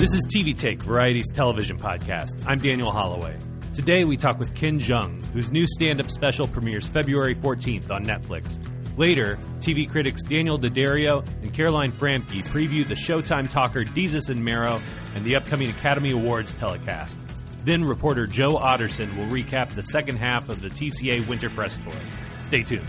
This is TV Take, Variety's television podcast. I'm Daniel Holloway. Today we talk with Ken Jeong, whose new stand up special premieres February 14th on Netflix. Later, TV critics Daniel D'Addario and Caroline Framke preview the Showtime talker Desus and Mero and the upcoming Academy Awards telecast. Then reporter Joe Otterson will recap the second half of the TCA Winter Press Tour. Stay tuned.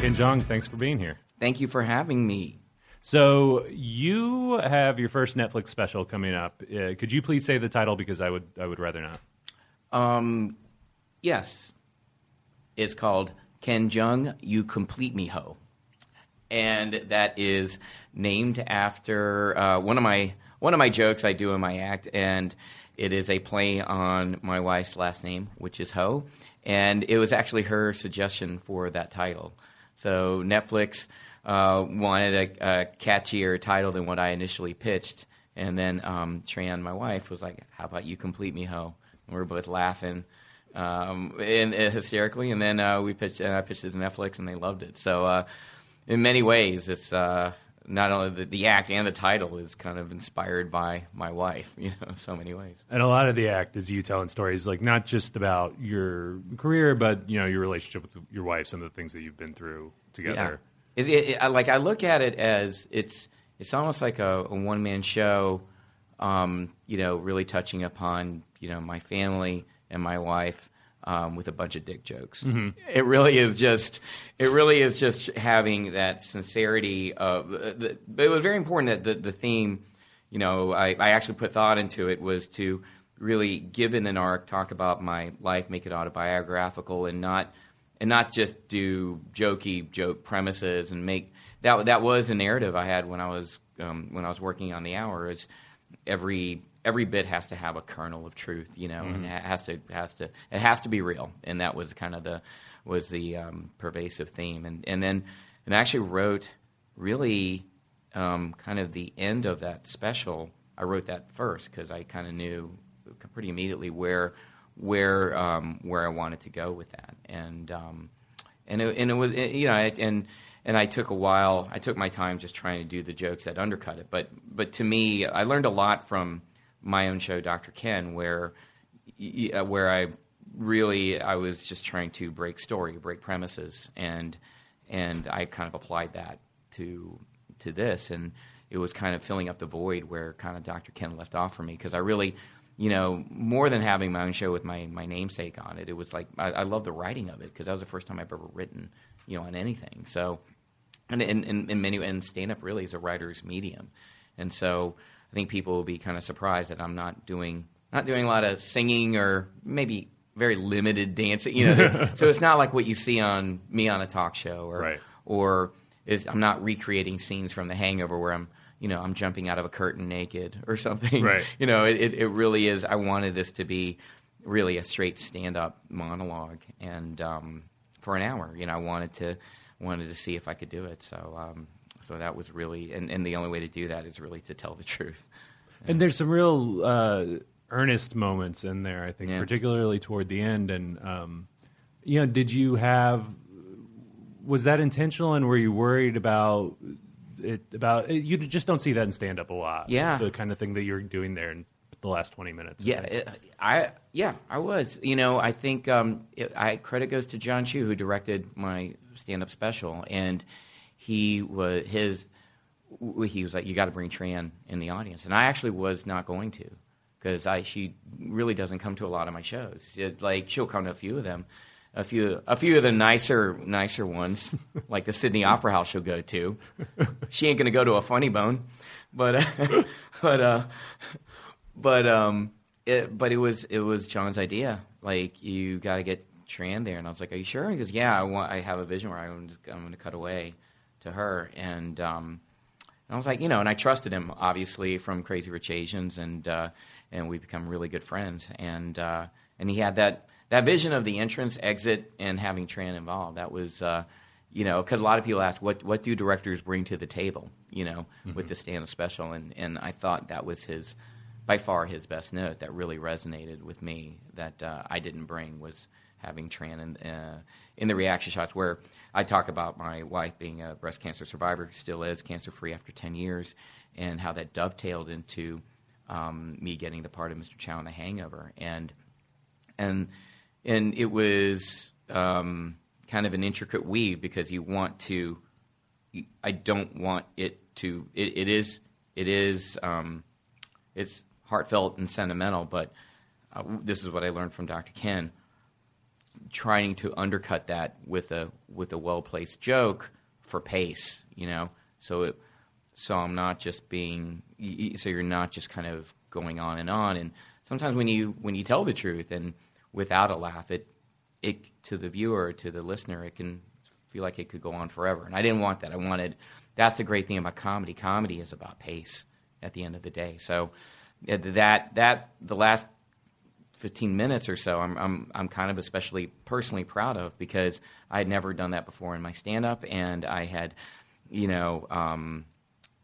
Ken Jeong, thanks for being here. Thank you for having me. So you have your first Netflix special coming up. Uh, could you please say the title because I would I would rather not. Um, yes, it's called Ken Jeong. You Complete Me Ho, and that is named after uh, one of my one of my jokes I do in my act, and it is a play on my wife's last name, which is Ho, and it was actually her suggestion for that title. So Netflix uh, wanted a, a, catchier title than what I initially pitched. And then um, Tran, my wife, was like, "How about you complete me, ho?" And we were both laughing um, and, and hysterically. And then uh, we pitched, and I pitched it to Netflix, and they loved it. So, uh, in many ways, it's uh, not only the, the, act and the title is kind of inspired by my wife, you know, in so many ways. And a lot of the act is you telling stories, like not just about your career, but you know your relationship with your wife, some of the things that you've been through together. Is it, it, like I look at it as it's it's almost like a, a one man show, um, you know, really touching upon you know my family and my wife um, with a bunch of dick jokes. Mm-hmm. It really is just it really is just having that sincerity of. Uh, the, it was very important that the, the theme, you know, I, I actually put thought into it was to really give it an arc, talk about my life, make it autobiographical, and not and not just do jokey joke premises and make that that was a narrative I had when I was um, when I was working on the hour is every every bit has to have a kernel of truth, you know, mm-hmm. and it has to has to it has to be real, and that was kind of the was the um, pervasive theme, and and then and I actually wrote really um, kind of the end of that special. I wrote that first because I kind of knew pretty immediately where where um, where I wanted to go with that, and um, and it, and it was you know and and I took a while. I took my time just trying to do the jokes that undercut it. But but to me, I learned a lot from my own show, Dr. Ken, where where I really I was just trying to break story, break premises, and and I kind of applied that to to this, and it was kind of filling up the void where kind of Dr. Ken left off for me because I really you know, more than having my own show with my, my namesake on it, it was like I, I love the writing of it because that was the first time I've ever written, you know, on anything. So, and in, in, in many and stand up really is a writer's medium, and so I think people will be kind of surprised that I'm not doing not doing a lot of singing or maybe very limited dancing. You know, so it's not like what you see on me on a talk show or right. or is I'm not recreating scenes from The Hangover where I'm you know, I'm jumping out of a curtain naked or something. Right. You know, it, it really is. I wanted this to be really a straight stand up monologue, and um, for an hour, you know, I wanted to wanted to see if I could do it. So, um, so that was really, and, and the only way to do that is really to tell the truth. And there's some real uh, earnest moments in there, I think, yeah. particularly toward the end. And um, you know, did you have? Was that intentional, and were you worried about it about you just don't see that in stand up a lot. Yeah, the kind of thing that you're doing there in the last twenty minutes. Yeah, it, I yeah I was. You know, I think um, it, I credit goes to Jon Chu who directed my stand up special, and he was his. He was like, "You got to bring Tran in the audience," and I actually was not going to because I she really doesn't come to a lot of my shows. It, like she'll come to a few of them, a few a few of the nicer nicer ones, like the Sydney Opera House she'll go to. She ain't gonna go to a Funny Bone, but but uh, but um, it, but it was it was Jon's idea. Like you got to get Tran there, and I was like, "Are you sure?" He goes, "Yeah, I want. I have a vision where I'm I'm going to cut away to her." And um, and I was like, you know, and I trusted him obviously from Crazy Rich Asians, and uh, and we become really good friends. And uh, and he had that that vision of the entrance, exit, and having Tran involved, that was, uh, you know, because a lot of people ask, what what do directors bring to the table, you know, mm-hmm. with the stand special, and and I thought that was his by far his best note that really resonated with me that uh, I didn't bring was having Tran in, uh, in the reaction shots where I talk about my wife being a breast cancer survivor, still is cancer free after 10 years, and how that dovetailed into um, me getting the part of Mr. Chow in The Hangover. And, and, and it was um, kind of an intricate weave because you want to, I don't want it to, it, it is, it is, um, it's heartfelt and sentimental, but uh, this is what I learned from Dr. Ken trying to undercut that with a with a well placed joke for pace, you know. So it, so I'm not just being so you're not just kind of going on and on. And sometimes when you when you tell the truth and without a laugh, it it to the viewer to the listener, it can feel like it could go on forever. And I didn't want that. I wanted that's the great thing about comedy. Comedy is about pace at the end of the day. So that that the last 15 minutes or so, I'm, I'm, I'm kind of especially personally proud of because I had never done that before in my stand up. And I had, you know, um,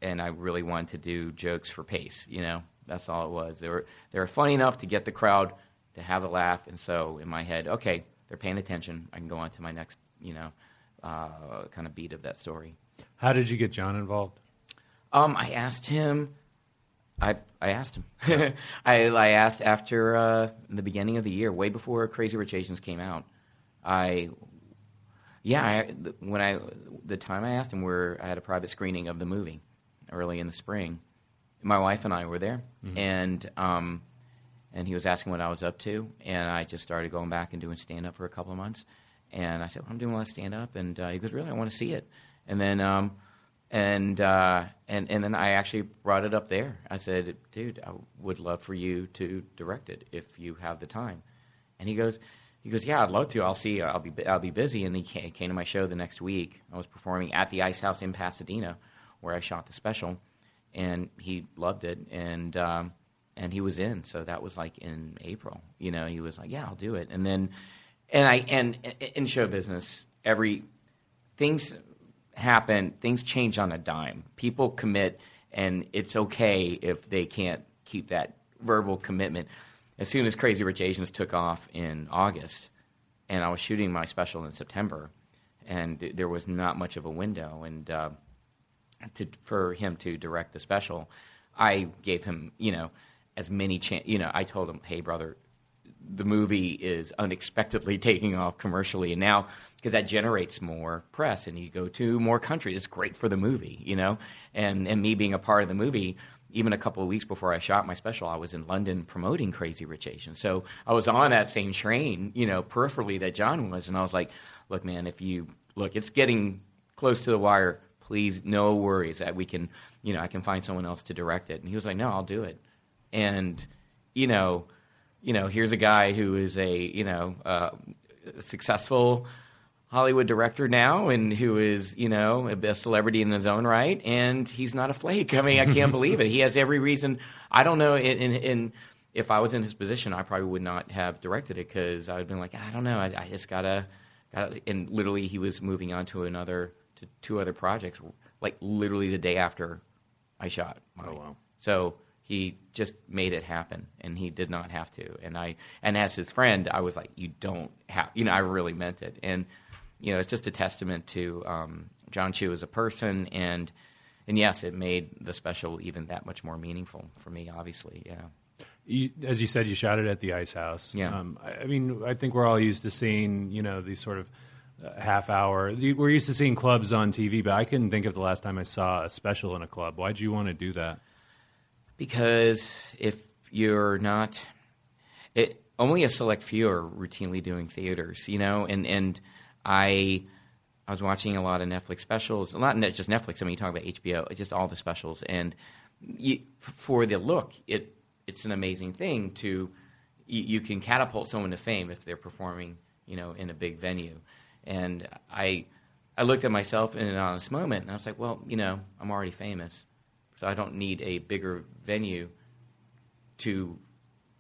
and I really wanted to do jokes for pace, you know, that's all it was. They were, they were funny enough to get the crowd to have a laugh. And so in my head, okay, they're paying attention. I can go on to my next, you know, uh, kind of beat of that story. How did you get Jon involved? Um, I asked him I I asked him. I I asked after uh, the beginning of the year, way before Crazy Rich Asians came out. I yeah, I, when I the time I asked him, where I had a private screening of the movie early in the spring. My wife and I were there, mm-hmm. and um, and he was asking what I was up to, and I just started going back and doing stand up for a couple of months. And I said, well, I'm doing a lot of stand up, and uh, he goes, really, I want to see it. And then um, and uh, and and then I actually brought it up there. I said, "Dude, I would love for you to direct it if you have the time." And he goes, "He goes, yeah, I'd love to. I'll see. I'll be I'll be busy." And he came, came to my show the next week. I was performing at the Ice House in Pasadena, where I shot the special, and he loved it. And um, and he was in. So that was like in April. You know, he was like, "Yeah, I'll do it." And then, and I and in show business, every things happen, things change on a dime. People commit, and it's okay if they can't keep that verbal commitment. As soon as Crazy Rich Asians took off in August, and I was shooting my special in September, and there was not much of a window, and uh, to, for him to direct the special, I gave him, you know, as many chance. You know, I told him, "Hey, brother, the movie is unexpectedly taking off commercially, and now because that generates more press, and you go to more countries. It's great for the movie, you know. And and me being a part of the movie, even a couple of weeks before I shot my special, I was in London promoting Crazy Rich Asians. So I was on that same train, you know, peripherally that Jon was, and I was like, look, man, if you look, it's getting close to the wire. Please, no worries that we can, you know, I can find someone else to direct it. And he was like, no, I'll do it. And you know you know, here's a guy who is a, you know, uh, successful Hollywood director now and who is, you know, a celebrity in his own right, and he's not a flake. I mean, I can't believe it. He has every reason. I don't know. In, in, in, if I was in his position, I probably would not have directed it because I would have been like, I don't know. I, I just gotta, gotta. And literally, he was moving on to another, to two other projects, like literally the day after I shot. Oh wow! So he just made it happen and he did not have to. And i and as his friend i was like you don't have you know i really meant it. And you know it's just a testament to um, jon chu as a person and and yes it made the special even that much more meaningful for me obviously yeah. You, as you said you shot it at the ice house. Yeah. Um, I, I, mean i think we're all used to seeing you know these sort of uh, half hour we're used to seeing clubs on tv but i couldn't think of the last time i saw a special in a club. Why'd you want to do that because if you're not, it, only a select few are routinely doing theaters, you know, and and I. I was watching a lot of Netflix specials, not just Netflix. I mean, you talk about HBO, just all the specials, and you, for the look, it it's an amazing thing to you, you, can catapult someone to fame if they're performing, you know, in a big venue. And I I looked at myself in an honest moment, and I was like, well, you know, I'm already famous. So I don't need a bigger venue to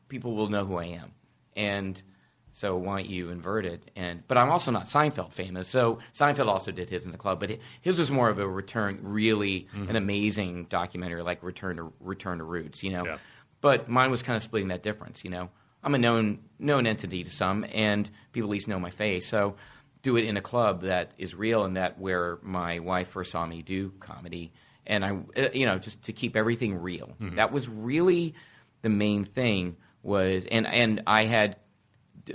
people will know who I am. And so why don't you invert it? And but I'm also not Seinfeld famous. So Seinfeld also did his in the club, but his was more of a return, really mm-hmm. an amazing documentary, like Return to Return to Roots, you know. Yeah. but mine was kind of splitting that difference. You know, I'm a known known entity to some, and people at least know my face. So do it in a club that is real and that where my wife first saw me do comedy, and I, uh, you know, just to keep everything real. Mm-hmm. That was really the main thing. Was and and I had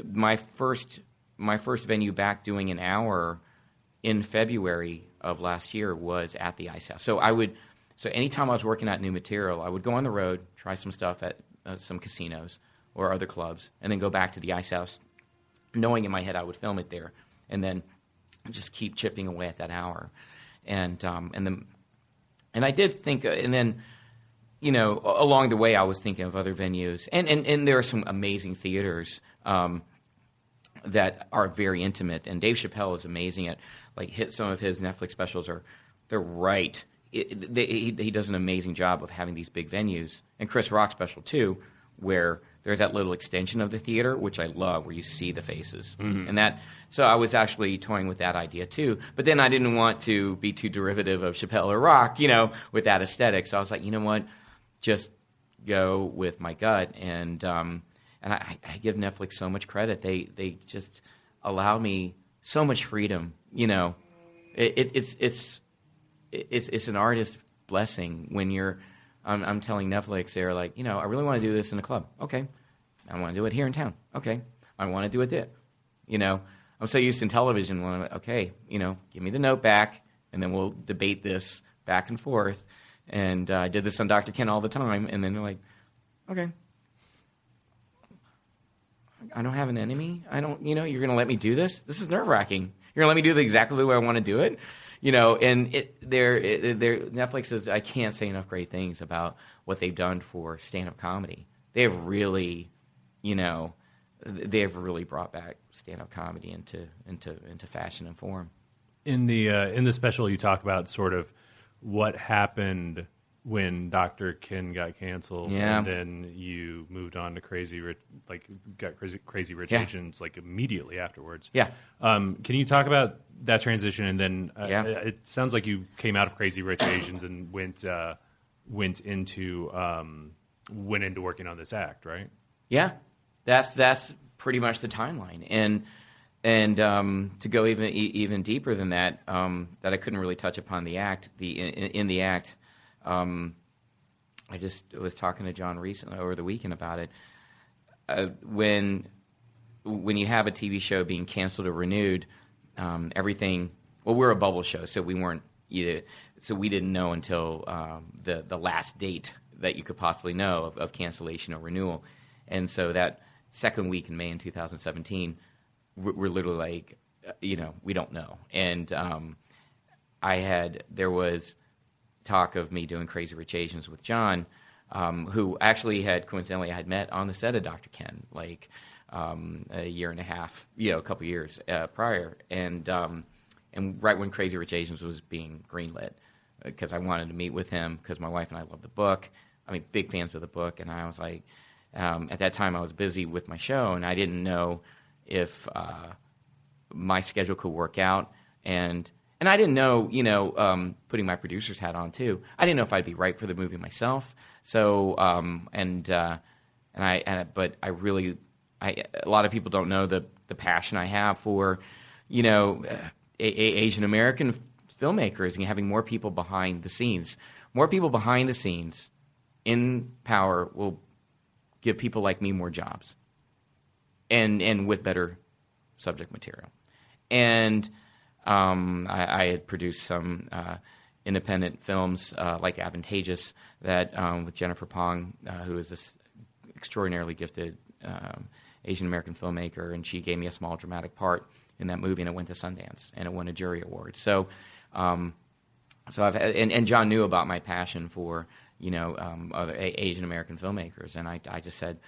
my first my first venue back doing an hour in February of last year was at the Ice House. So I would so anytime I was working out new material, I would go on the road, try some stuff at uh, some casinos or other clubs, and then go back to the Ice House, knowing in my head I would film it there, and then just keep chipping away at that hour, and um, and then and I did think, uh, and then you know, along the way, I was thinking of other venues, and and, and there are some amazing theaters um, that are very intimate. And Dave Chappelle is amazing at like hit some of his Netflix specials are they're right. It, they, he, he does an amazing job of having these big venues, and Chris Rock special too, where there's that little extension of the theater, which I love, where you see the faces, and that. So I was actually toying with that idea too, but then I didn't want to be too derivative of Chappelle or Rock, you know, with that aesthetic. So I was like, you know what, just go with my gut and um, and I, I give Netflix so much credit. They they just allow me so much freedom. You know, it, it, it's it's it's it's an artist blessing when you're. I'm, I'm telling Netflix they're like, you know, I really want to do this in a club. Okay, I want to do it here in town. Okay, I want to do it there. You know, I'm so used to television. When I'm like, okay, you know, give me the note back, and then we'll debate this back and forth. And uh, I did this on Dr. Ken all the time, and then they're like, okay, I don't have an enemy. I don't, you know, you're going to let me do this? This is nerve wracking. You're going to let me do the, exactly the way I want to do it? You know, and it, they're, they're, Netflix is, I can't say enough great things about what they've done for stand up comedy. They have really, you know, they have really brought back stand up comedy into, into, into fashion and form. in the uh, in the special you talk about sort of what happened when Dr. Ken got canceled Yeah. and then you moved on to Crazy Rich like got Crazy Crazy Rich Yeah. Asians like immediately afterwards. Yeah. Um, can you talk about that transition and then uh, Yeah. it sounds like you came out of Crazy Rich Asians and went uh, went into um, went into working on this act, right? Yeah, that's that's pretty much the timeline, and and um, to go even e- even deeper than that, um, that I couldn't really touch upon the act. The in, in the act, um, I just was talking to Jon recently over the weekend about it. Uh, when when you have a TV show being canceled or renewed, um, everything. Well, we're a bubble show, so we weren't. You, so we didn't know until um, the the last date that you could possibly know of, of cancellation or renewal, and so that second week in May in 2017, we're, we're literally like, uh, you know, we don't know. And um, I had there was talk of me doing Crazy Rich Asians with Jon, um, who actually had coincidentally I had met on the set of Dr. Ken like um, a year and a half, you know, a couple years uh, prior, and um, and right when Crazy Rich Asians was being greenlit, because I wanted to meet with him because my wife and I love the book. I mean, big fans of the book, and I was like, um, at that time I was busy with my show, and I didn't know if uh, my schedule could work out, and and I didn't know, you know, um, putting my producer's hat on too. I didn't know if I'd be right for the movie myself. So, um, and uh, and I, and, but I really, I a lot of people don't know the the passion I have for, you know, a, a Asian American filmmakers and having more people behind the scenes. More people behind the scenes in power will give people like me more jobs and and with better subject material. And um, I, I had produced some uh, independent films uh, like Advantageous that um, with Jennifer Phang, uh, who is this extraordinarily gifted um, Asian American filmmaker, and she gave me a small dramatic part in that movie, and it went to Sundance and it won a jury award. So. Um, so I've had, and, and John knew about my passion for you know um, other A- Asian American filmmakers, and I, I just said,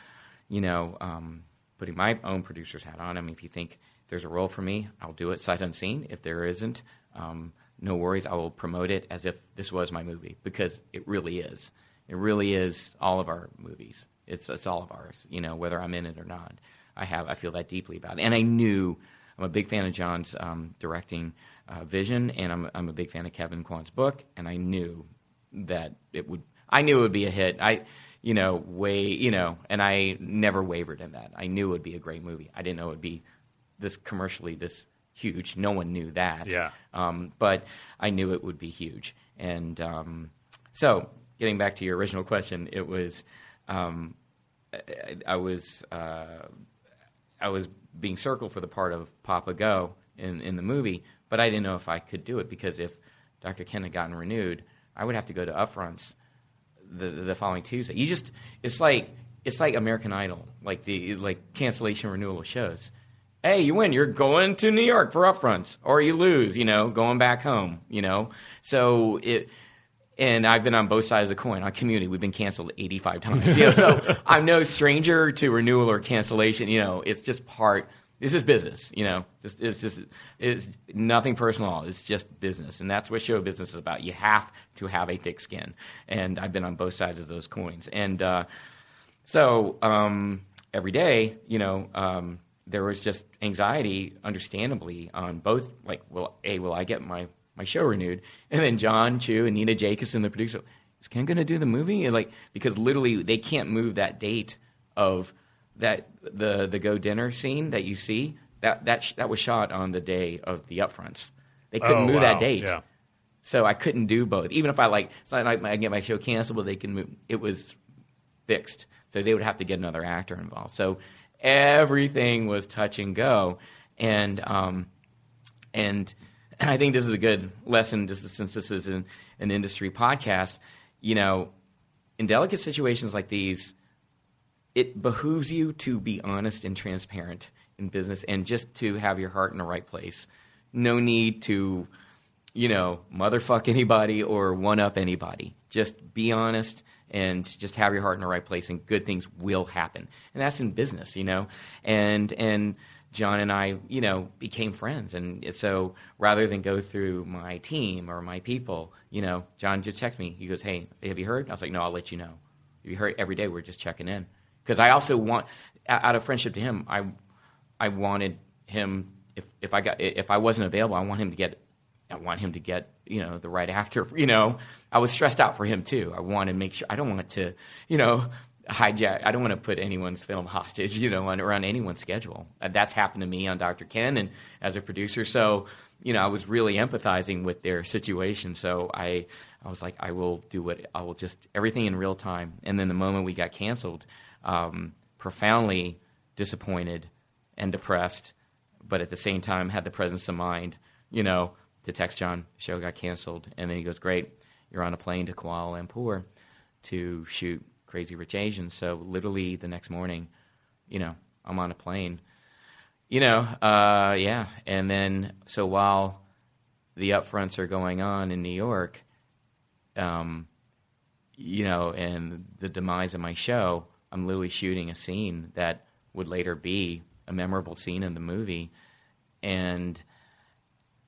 you know, um, putting my own producer's hat on. I mean, if you think there's a role for me, I'll do it sight unseen. If there isn't, um, no worries. I will promote it as if this was my movie because it really is. It really is all of our movies. It's it's all of ours. You know, whether I'm in it or not. I have I feel that deeply about it, and I knew I'm a big fan of Jon's um, directing uh, vision, and I'm I'm a big fan of Kevin Kwan's book, and I knew that it would. I knew it would be a hit. I, you know, way, you know, and I never wavered in that. I knew it would be a great movie. I didn't know it would be this commercially this huge. No one knew that. Yeah. Um, but I knew it would be huge. And um, so, getting back to your original question, it was um, I, I was uh, I was being circled for the part of Papa Goh in in the movie, but I didn't know if I could do it because if Dr. Ken had gotten renewed, I would have to go to upfronts the the following Tuesday. You just it's like it's like American Idol, like the like cancellation renewal of shows. Hey, you win, you're going to New York for upfronts, or you lose, you know, going back home, you know. So it and I've been on both sides of the coin. On Community, we've been canceled 85 times. You know, so I'm no stranger to renewal or cancellation. You know, it's just part. This is business. You know, it's, it's just it's nothing personal. It's just business, and that's what show business is about. You have to have a thick skin, and I've been on both sides of those coins. And uh, so um, every day, you know. Um, there was just anxiety, understandably, on both. Like, well, a will I get my my show renewed. And then Jon Chu and Nina Jacobson, the producer, is Ken going to do the movie? And like because literally they can't move that date of that the the go dinner scene that you see that that sh- that was shot on the day of the upfronts. They couldn't Oh, move wow. that date. Yeah. So I couldn't do both. Even if I like, it's not like I get my show canceled, but they can move. It was fixed, so they would have to get another actor involved. So everything was touch and go, and um, and I think this is a good lesson, just since this is an, an industry podcast. You know, in delicate situations like these, it behooves you to be honest and transparent in business, and just to have your heart in the right place. No need to you know, motherfuck anybody or one up anybody. Just be honest and just have your heart in the right place and good things will happen. And that's in business, you know. And and Jon and I, you know, became friends and so rather than go through my team or my people, you know, Jon just texted me. He goes, "Hey, have you heard?" I was like, "No, I'll let you know." You heard every day we're just checking in. Cuz I also want out of friendship to him, I I wanted him if if I got if I wasn't available, I want him to get I want him to get you know the right actor. You know, I was stressed out for him too. I want to make sure. I don't want to, you know, hijack. I don't want to put anyone's film hostage. You know, on, or on anyone's schedule. Uh, That's happened to me on Dr. Ken and as a producer. So you know, I was really empathizing with their situation. So I, I was like, I will do what I will just everything in real time. And then the moment we got canceled, um, profoundly disappointed and depressed, but at the same time had the presence of mind, you know, to text Jon, show got canceled, and then he goes, "Great, you're on a plane to Kuala Lumpur to shoot Crazy Rich Asians." So literally the next morning, you know, I'm on a plane, you know, uh, yeah, and then so while the upfronts are going on in New York, um, you know, and the demise of my show, I'm literally shooting a scene that would later be a memorable scene in the movie, and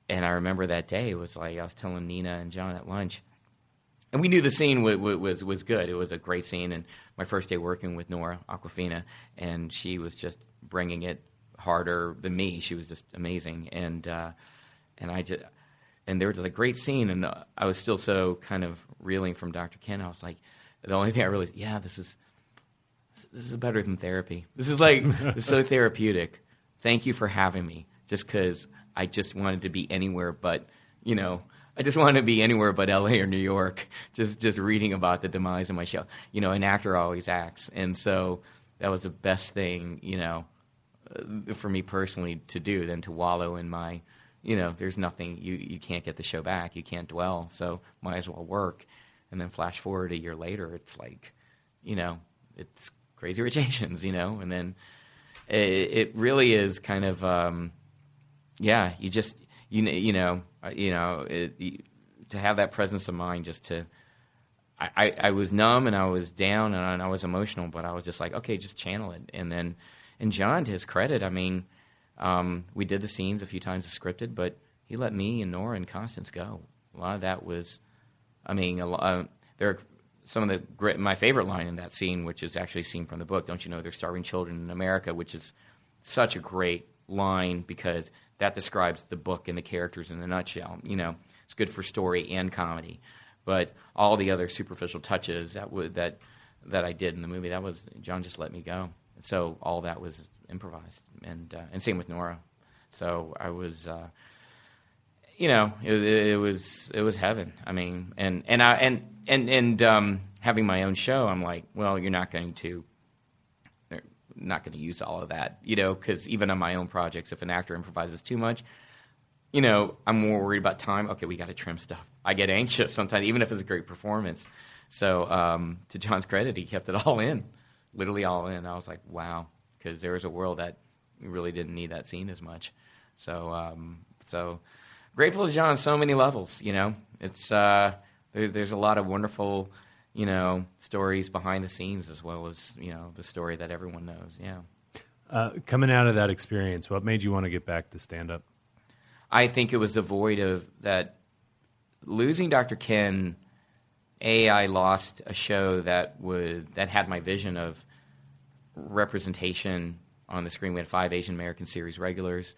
and I remember that day it was like I was telling Nina and Jon at lunch, and we knew the scene was was was good. It was a great scene, and my first day working with Nora Awkwafina, and she was just bringing it harder than me. She was just amazing, and uh, and I just and there was a great scene, and uh, I was still so kind of reeling from Dr. Ken. I was like, the only thing I realized, yeah, this is this is better than therapy. This is like this is so therapeutic. Thank you for having me. Just because I just wanted to be anywhere but you know I just wanted to be anywhere but L.A. or New York. Just just reading about the demise of my show. You know, an actor always acts, and so that was the best thing you know uh, for me personally to do than to wallow in my you know there's nothing you you can't get the show back. You can't dwell. So might as well work. And then flash forward a year later, it's like you know it's Crazy rotations, you know, and then it, it really is kind of, um, yeah, you just, you you know, uh, you know, it, you, to have that presence of mind, just to, I, I, I was numb and I was down and I, was emotional, but I was just like, okay, just channel it, and then, and Jon, to his credit, I mean, um, we did the scenes a few times as scripted, but he let me and Nora and Constance go. A lot of that was, I mean, a, uh, there are some of the great, my favorite line in that scene, which is actually seen from the book. Don't you know there's starving children in America? Which is such a great line because that describes the book and the characters in a nutshell. You know, it's good for story and comedy, but all the other superficial touches that would that that I did in the movie. That was Jon just let me go. So all that was improvised, and uh, and same with Nora. So I was, uh, you know, it, it, was it was heaven. I mean, and and I and and and um, having my own show, I'm like, well, you're not going to not going to use all of that, you know, because even on my own projects, if an actor improvises too much, you know, I'm more worried about time. Okay, we got to trim stuff. I get anxious sometimes, even if it's a great performance. So, um, to Jon's credit, he kept it all in, literally all in. I was like, wow, because there was a world that really didn't need that scene as much. So, um, so grateful to Jon on so many levels. You know, it's uh, there's there's a lot of wonderful you know, stories behind the scenes as well as you know the story that everyone knows. Yeah. Uh, coming out of that experience, what made you want to get back to stand up? I think it was the void of that losing Dr. Ken. A, I lost a show that would that had my vision of representation on the screen. We had five Asian American series regulars.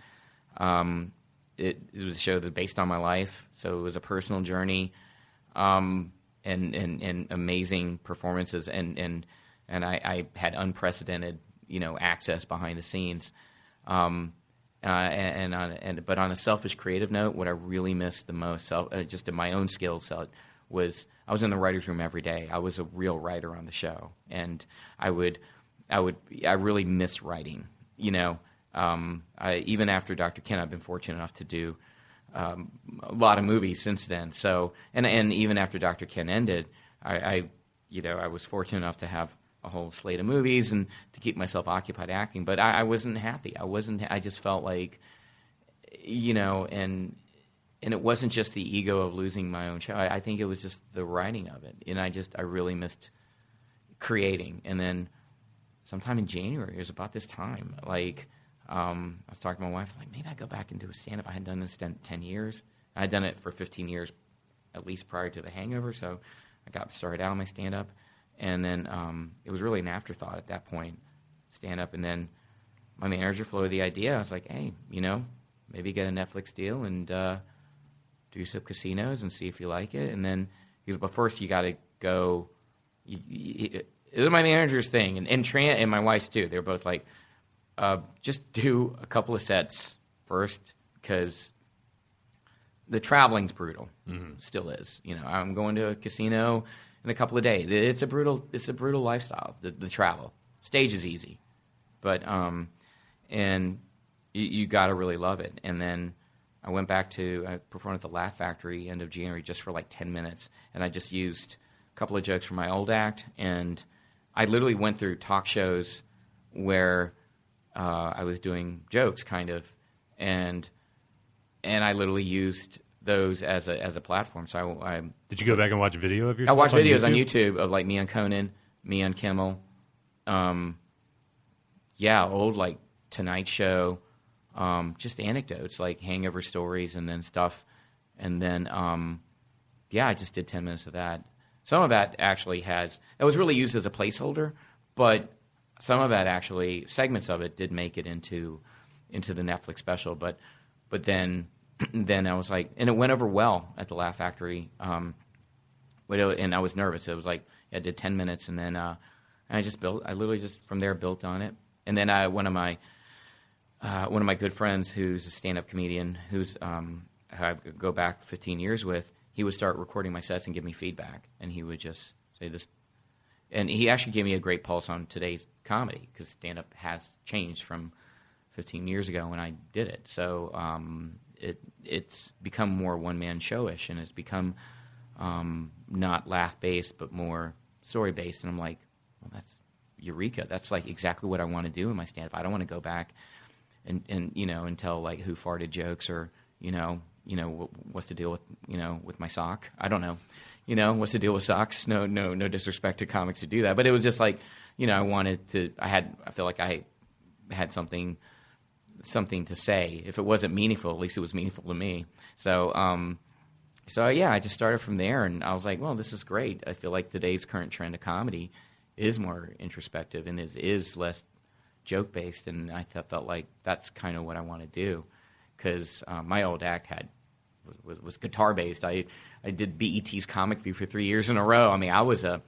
Um, it, it, was a show that based on my life, so it was a personal journey. Um, and, and, and amazing performances, and and and I, I, had unprecedented you know access behind the scenes. Um, uh, and, and, on, and but on a selfish creative note, what I really missed the most, self, uh, just in my own skill set, was I was in the writers' room every day. I was a real writer on the show, and I would, I would, I really miss writing. You know, um, I, even after Dr. Ken, I've been fortunate enough to do um, a lot of movies since then. So, and and even after Dr. Ken ended, I, I, you know, I was fortunate enough to have a whole slate of movies and to keep myself occupied acting. But I, I wasn't happy. I wasn't. I just felt like, you know, and and it wasn't just the ego of losing my own show. I, I think it was just the writing of it, and I just I really missed creating. And then sometime in January, it was about this time, like um, I was talking to my wife, I was like, maybe I go back and do a stand up. I hadn't done this 10, 10 years. I had done it for 15 years, at least prior to the hangover. So I got started out on my stand up. And then um, it was really an afterthought at that point, stand up. And then my manager floated the idea. I was like, hey, you know, maybe get a Netflix deal and uh, do some casinos and see if you like it. And then he was, but first you got to go. You, you, it was my manager's thing, and and, and my wife's too. They were both like, uh, just do a couple of sets first because the traveling's brutal. Mm-hmm. Still is. You know, I'm going to a casino in a couple of days. It's a brutal. It's a brutal lifestyle. The, the travel stage is easy, but um, and you, you got to really love it. And then I went back to I performed at the Laugh Factory end of January just for like ten minutes, and I just used a couple of jokes from my old act, and I literally went through talk shows where uh, I was doing jokes, kind of, and and I literally used those as a as a platform. So I, I did you go back and watch video of yourself? I watched videos on YouTube? on YouTube of like me on Conan, me on Kimmel, um, yeah, old like Tonight Show, um, just anecdotes like hangover stories and then stuff, and then um, yeah, I just did ten minutes of that. Some of that actually has that was really used as a placeholder, but some of that actually segments of it did make it into into the Netflix special, but but then then I was like, and it went over well at the Laugh Factory. Um, and I was nervous. It was like I did ten minutes, and then uh, I just built. I literally just from there built on it. And then I, one of my uh, one of my good friends, who's a stand-up comedian, who's um, I go back 15 years with, he would start recording my sets and give me feedback, and he would just say this and he actually gave me a great pulse on today's comedy because stand up has changed from 15 years ago when I did it. So um, it it's become more one man showish and it's become um, not laugh based but more story based. And I'm like, well, that's eureka. That's like exactly what I want to do in my stand up. I don't want to go back and and you know and tell like who farted jokes or you know you know what's the deal with you know with my sock. I don't know you know, what's the deal with socks? No, no, no disrespect to comics who do that, but it was just like, you know, I wanted to. I had, I feel like I had something, something to say. If it wasn't meaningful, at least it was meaningful to me. So, um, so yeah, I just started from there, and I was like, well, this is great. I feel like today's current trend of comedy is more introspective and is is less joke based, and I felt like that's kind of what I want to do because um, my old act had was, was, was guitar based. I I did BET's Comic View for three years in a row. I mean, I was a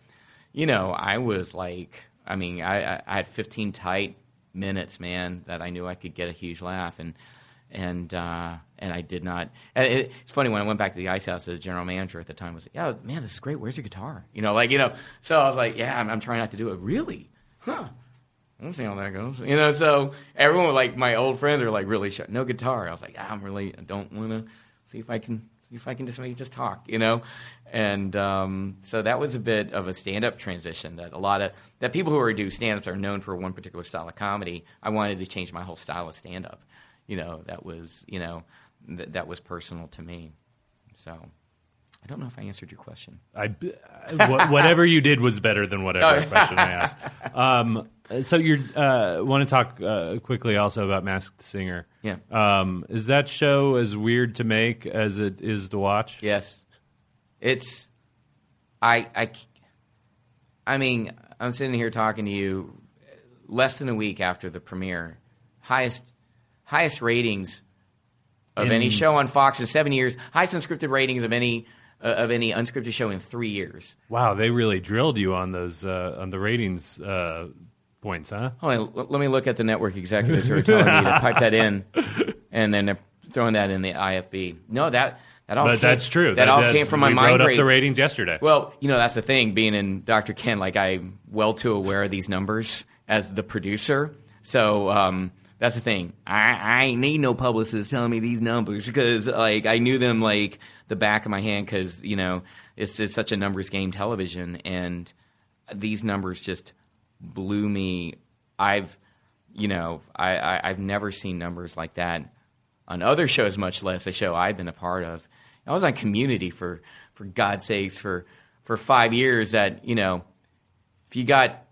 you know, I was like, I mean, I, I, had 15 tight minutes, man, that I knew I could get a huge laugh, and and uh, and I did not. It, it's funny when I went back to the Ice House, the general manager at the time was, like, "Yeah, man, this is great. Where's your guitar?" You know, like you know. So I was like, "Yeah, I'm, I'm trying not to do it." Really? Huh? I don't see how that goes. You know, so everyone, like my old friends, are like really. No guitar. I was like, I'm really, I don't want to see if I can, if I can just maybe just talk. You know, and um, so that was a bit of a stand-up transition that a lot of that people who are do stand-ups are known for one particular style of comedy. I wanted to change my whole style of stand-up. You know, that was, you know, th- that was personal to me. So I don't know if I answered your question. I, wh- whatever you did was better than whatever Oh. question I asked. Um, so you uh, want to talk uh, quickly also about Masked Singer? Yeah. Um, is that show as weird to make as it is to watch? Yes, it's. I I. I mean, I'm sitting here talking to you less than a week after the premiere. Highest highest ratings of In- any show on Fox in seven years. Highest unscripted ratings of any uh, of any unscripted show in three years. Wow, they really drilled you on those uh, on the ratings uh, points, huh? L- let me look at the network executives who are telling me to type that in, and then they're throwing that in the IFB. No, that that all But came, that's true. That, all came from my we mind wrote up the ratings yesterday. Well, you know, that's the thing. Being in Dr. Ken, like I'm well too aware of these numbers as the producer. So um, that's the thing. I, I ain't need no publicist telling me these numbers because like I knew them like the back of my hand because you know it's just such a numbers game television and these numbers just blew me. I've you know I, I I've never seen numbers like that on other shows, much less a show I've been a part of. I was on Community for for God's sakes for for five years. That you know, if you got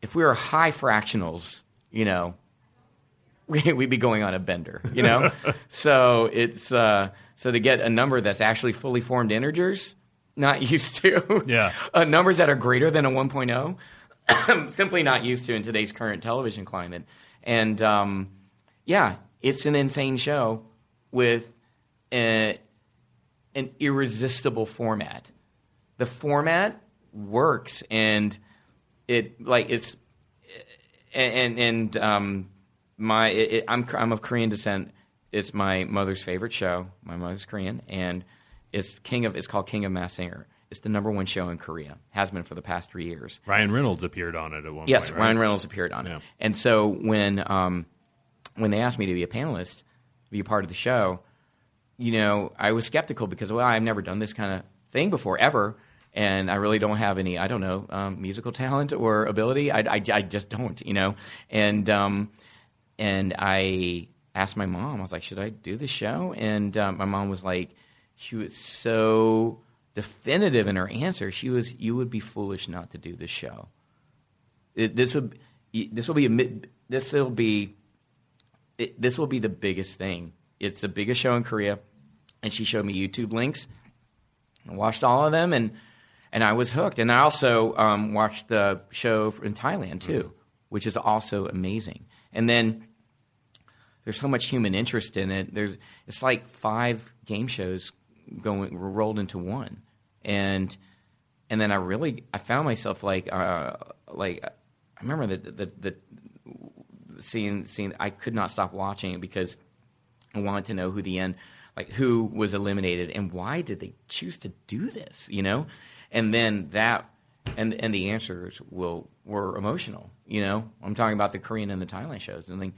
if we were high fractionals, you know, we, we'd be going on a bender. You know, so it's uh, so to get a number that's actually fully formed integers, not used to. Yeah. uh, numbers that are greater than a 1.0 simply not used to in today's current television climate. And um, yeah, it's an insane show with a, an irresistible format. The format works, and it like it's and and um, my it, I'm I'm of Korean descent. It's my mother's favorite show. My mother's Korean, and it's King of it's called King of Masked Singer. It's the number one show in Korea. Has been for the past three years. Ryan Reynolds appeared on it at one Yes, point. right? Ryan Reynolds appeared on Yeah. it. And so when um, when they asked me to be a panelist, be a part of the show, you know, I was skeptical because well, I've never done this kind of thing before ever, and I really don't have any, I don't know, um, musical talent or ability. I, I, I just don't, you know, and um, and I asked my mom, I was like, should I do this show? And um, my mom was like, she was so definitive in her answer. She was, you would be foolish not to do this show. It, this would this will be a this will be it, this will be the biggest thing. It's the biggest show in Korea, and she showed me YouTube links. I watched all of them, and and I was hooked. And I also um, watched the show in Thailand too, which is also amazing. And then there's so much human interest in it. There's it's like five game shows going rolled into one, and and then I really I found myself like uh, like I remember the the, the seeing seeing I could not stop watching it because I wanted to know who the end like who was eliminated and why did they choose to do this you know? And then that and and the answers will were emotional you know? I'm talking about the Korean and the Thailand shows and they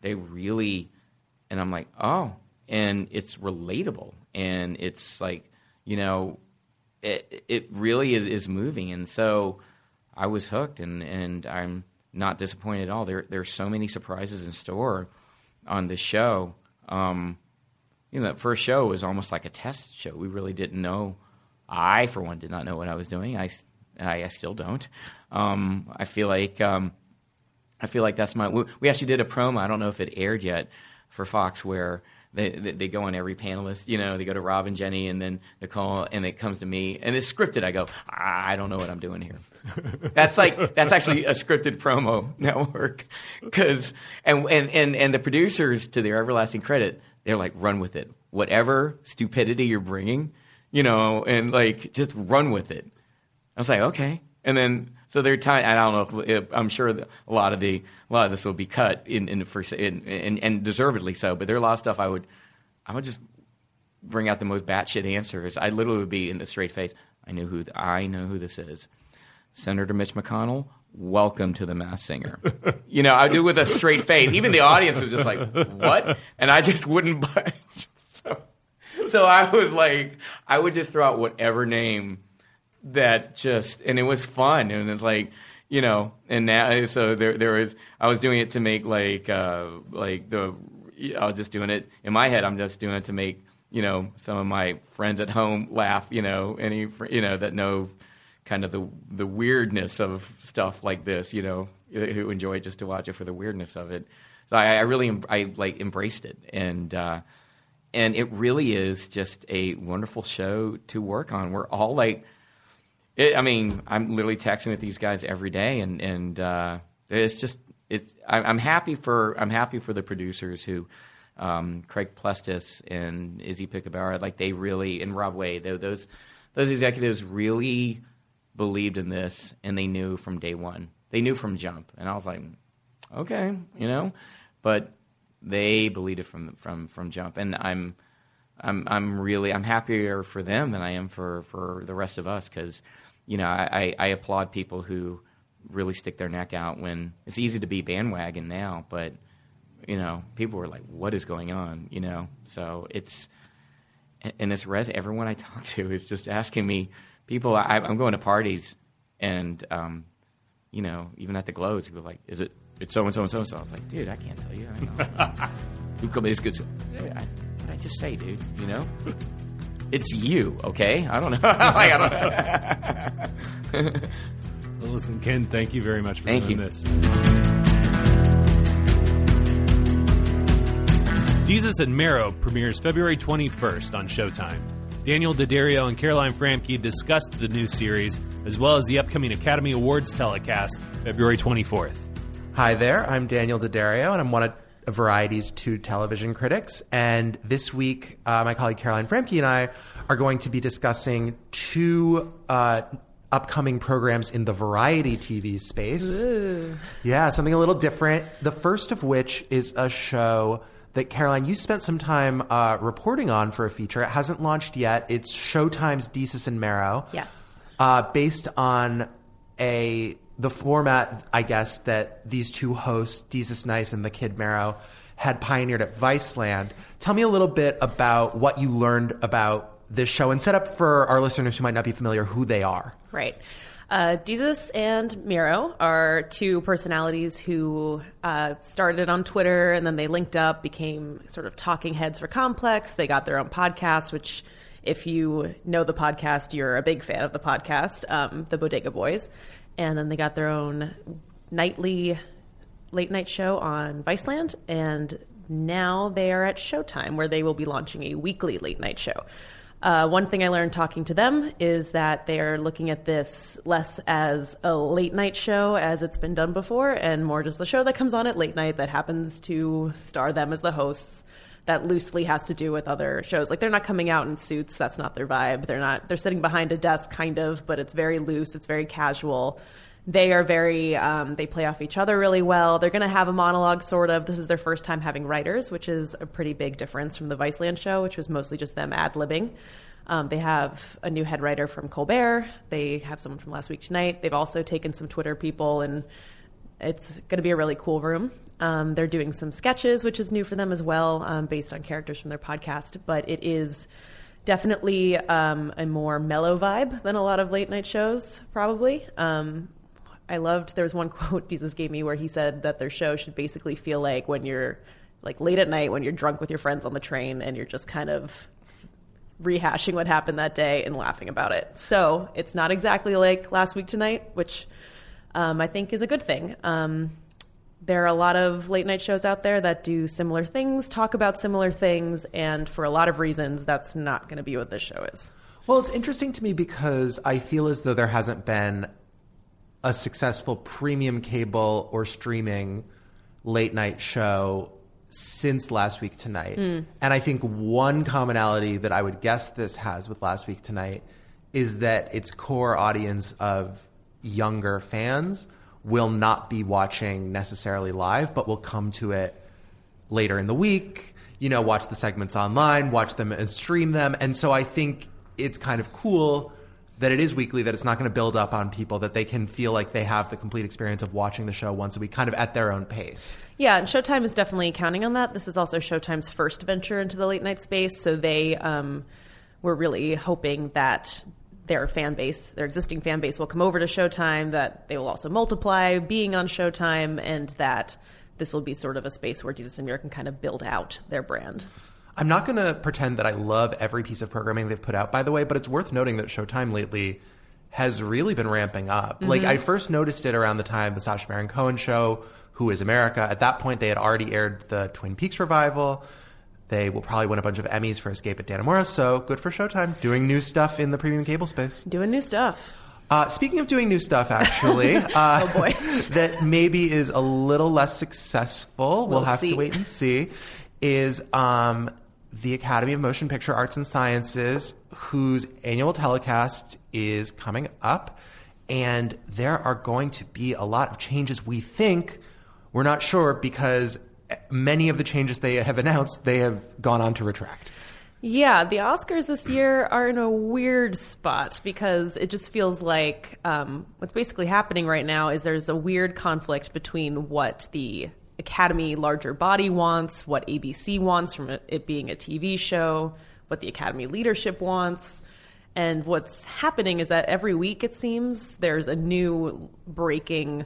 they really and I'm like oh and it's relatable and it's like you know it it really is is moving. And so I was hooked and and I'm not disappointed at all. There there's so many surprises in store on this show. Um you know that first show was almost like a test show. We really didn't know. I for one did not know what I was doing. I I, I still don't. Um I feel like um I feel like that's my. We we actually did a promo. I don't know if it aired yet for Fox, where they they, they go on every panelist. You know, they go to Rob and Jenny, and then Nicole, and it comes to me, and it's scripted. I go, I don't know what I'm doing here. that's like that's actually a scripted promo network, because and, and and and the producers, to their everlasting credit, they're like, run with it. Whatever stupidity you're bringing, you know, and like just run with it. I was like, okay, and then so they're time. I don't know. If, if, I'm sure a lot of the a lot of this will be cut in in, for, in, in and deservedly so. But there are a lot of stuff I would I would just bring out the most batshit answers. I literally would be in the straight face. I knew who I know who this is. Senator Mitch McConnell. Welcome to the Masked Singer. you know, I do it with a straight face. Even the audience was just like, "What?" And I just wouldn't. So, so I was like, I would just throw out whatever name that just, and it was fun, and it's like, you know, and now so there there was I was doing it to make like uh like the I was just doing it in my head. I'm just doing it to make you know some of my friends at home laugh. You know, any you know that know kind of the the weirdness of stuff like this. You know, who enjoy it just to watch it for the weirdness of it. So I, I really I like embraced it and. uh and it really is just a wonderful show to work on. We're all like, it, I mean, I'm literally texting with these guys every day, and and uh, it's just it's. I'm happy for I'm happy for the producers who, um, Craig Plestis and Izzie Pick Ibarra, like they really and Rob Wade, those those executives really believed in this, and they knew from day one. They knew from jump, and I was like, okay, you know, but they believed it from from from jump, and I'm. I'm I'm really I'm happier for them than I am for, for the rest of us because you know, I, I applaud people who really stick their neck out when it's easy to be bandwagon now, but you know, people were like, "What is going on?" You know, so it's and this res everyone I talk to is just asking me. People, I, am going to parties, and um, you know, even at the Globes, people are like, "Is it? It's so and so and so and so." I was like, "Dude, I can't tell you. I know. Who come is good?" I, I just say, dude, you know. It's you, okay? I don't know. like, I don't know. well, listen, Ken, thank you very much for thank doing you. this. Desus and Mero premieres February 21st on Showtime. Daniel D'Addario and Caroline Framke discussed the new series, as well as the upcoming Academy Awards telecast February 24th. Hi there, I'm Daniel D'Addario, and I'm one of Variety's to television critics. And this week, uh, my colleague Caroline Framke and I are going to be discussing two uh, upcoming programs in the variety TV space. Ooh. Yeah, something a little different. The first of which is a show that Caroline, you spent some time uh, reporting on for a feature. It hasn't launched yet. It's Showtime's Desus and Mero. Yes. Uh, based on a the format, I guess, that these two hosts, Desus Nice and the Kid Mero, had pioneered at Viceland. Tell me a little bit about what you learned about this show and set up for our listeners who might not be familiar who they are. Right. Uh, Desus and Mero are two personalities who uh, started on Twitter and then they linked up, became sort of talking heads for Complex. They got their own podcast, which, if you know the podcast, you're a big fan of the podcast, um, The Bodega Boys and then they got their own nightly late night show on Viceland, and now they are at Showtime, where they will be launching a weekly late night show. Uh, one thing I learned talking to them is that they are looking at this less as a late night show as it's been done before, and more just the show that comes on at late night that happens to star them as the hosts. That loosely has to do with other shows. Like they're not coming out in suits. That's not their vibe. They're not. They're sitting behind a desk, kind of, but it's very loose. It's very casual they are very um, they play off each other really well they're going to have a monologue sort of this is their first time having writers which is a pretty big difference from the viceland show which was mostly just them ad-libbing um, they have a new head writer from colbert they have someone from last week tonight they've also taken some twitter people and it's going to be a really cool room um, they're doing some sketches which is new for them as well um, based on characters from their podcast but it is definitely um, a more mellow vibe than a lot of late night shows probably um, I loved there was one quote Desus gave me where he said that their show should basically feel like when you're like late at night when you're drunk with your friends on the train and you're just kind of rehashing what happened that day and laughing about it. So it's not exactly like last week tonight, which um, I think is a good thing. Um, there are a lot of late night shows out there that do similar things, talk about similar things, and for a lot of reasons, that's not going to be what this show is. Well, it's interesting to me because I feel as though there hasn't been a successful premium cable or streaming late night show since last week tonight. Mm. And I think one commonality that I would guess this has with last week tonight is that its core audience of younger fans will not be watching necessarily live, but will come to it later in the week, you know, watch the segments online, watch them and stream them. And so I think it's kind of cool that it is weekly, that it's not going to build up on people, that they can feel like they have the complete experience of watching the show once a week, kind of at their own pace. Yeah, and Showtime is definitely counting on that. This is also Showtime's first venture into the late night space, so they um, were really hoping that their fan base, their existing fan base, will come over to Showtime, that they will also multiply being on Showtime, and that this will be sort of a space where Desus and Mero can kind of build out their brand. I'm not going to pretend that I love every piece of programming they've put out, by the way, but it's worth noting that Showtime lately has really been ramping up. Mm-hmm. Like, I first noticed it around the time the Sacha Baron Cohen show, Who is America? At that point, they had already aired the Twin Peaks revival. They will probably win a bunch of Emmys for Escape at Dannemora, so good for Showtime, doing new stuff in the premium cable space. Doing new stuff. Uh, speaking of doing new stuff, actually, uh, Oh, boy. that maybe is a little less successful. We'll, We'll have see. to wait and see. Is um, the Academy of Motion Picture Arts and Sciences, whose annual telecast is coming up, and there are going to be a lot of changes. We think we're not sure because many of the changes they have announced they have gone on to retract. Yeah, the Oscars this year are in a weird spot because it just feels like um, what's basically happening right now is there's a weird conflict between what the Academy larger body wants, what ABC wants from it- being a TV show, what the Academy leadership wants. And what's happening is that every week, it seems, there's a new breaking